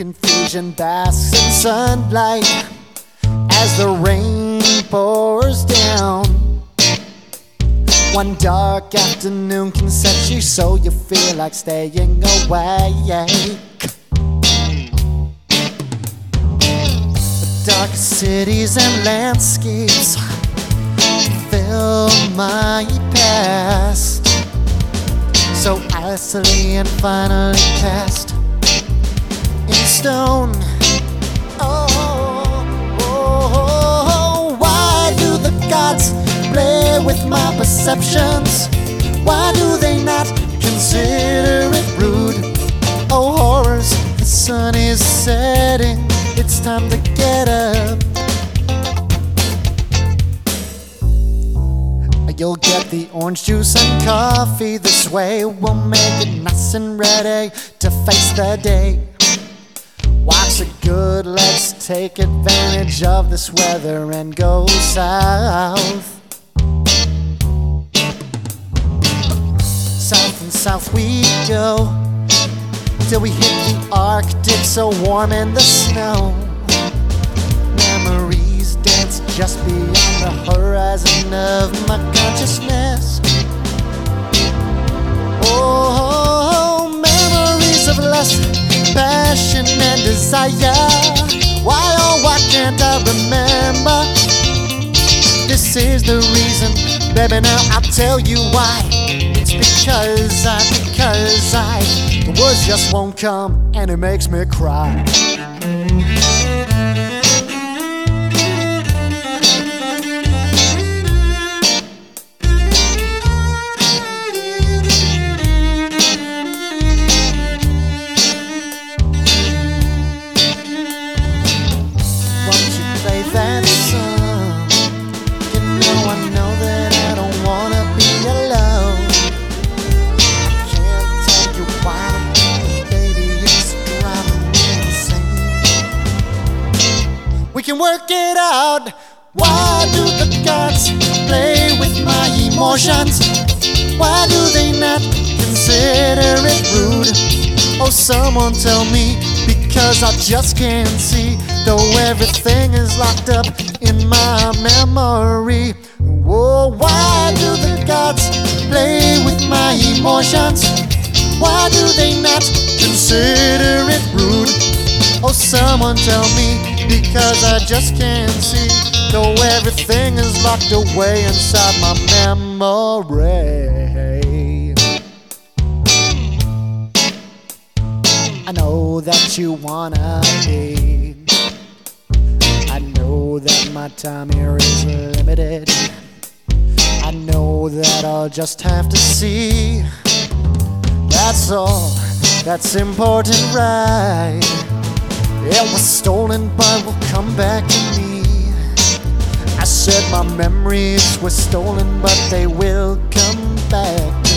vision basks in sunlight as the rain pours down. One dark afternoon can set you so you feel like staying awake. Dark cities and landscapes fill my past. So icily and finally cast stone. Oh, oh, oh, why do the gods play with my perceptions? Why do they not consider it rude? Oh, horrors, the sun is setting, it's time to get up. You'll get the orange juice and coffee this way. We'll make it nice and ready to face the day. Take advantage of this weather and go south. South and south we go till we hit the Arctic, so warm in the snow. Memories dance just beyond the horizon of my consciousness. Oh, memories of lust, passion, and desire. Why, oh, why can't I remember? This is the reason, baby. Now I'll tell you why. It's because I, because I, the words just won't come, and it makes me cry. Work it out. Why do the gods play with my emotions? Why do they not consider it rude? Oh, someone tell me, because I just can't see. Though everything is locked up in my memory. Oh, why do the gods play with my emotions? Why do they not consider it rude? Oh, someone tell me, because I just can't see. Though everything is locked away inside my memory. I know that you wanna be. I know that my time here is limited. I know that I'll just have to see. That's all that's important, right? It was stolen, but will come back to me. I said my memories were stolen, but they will come back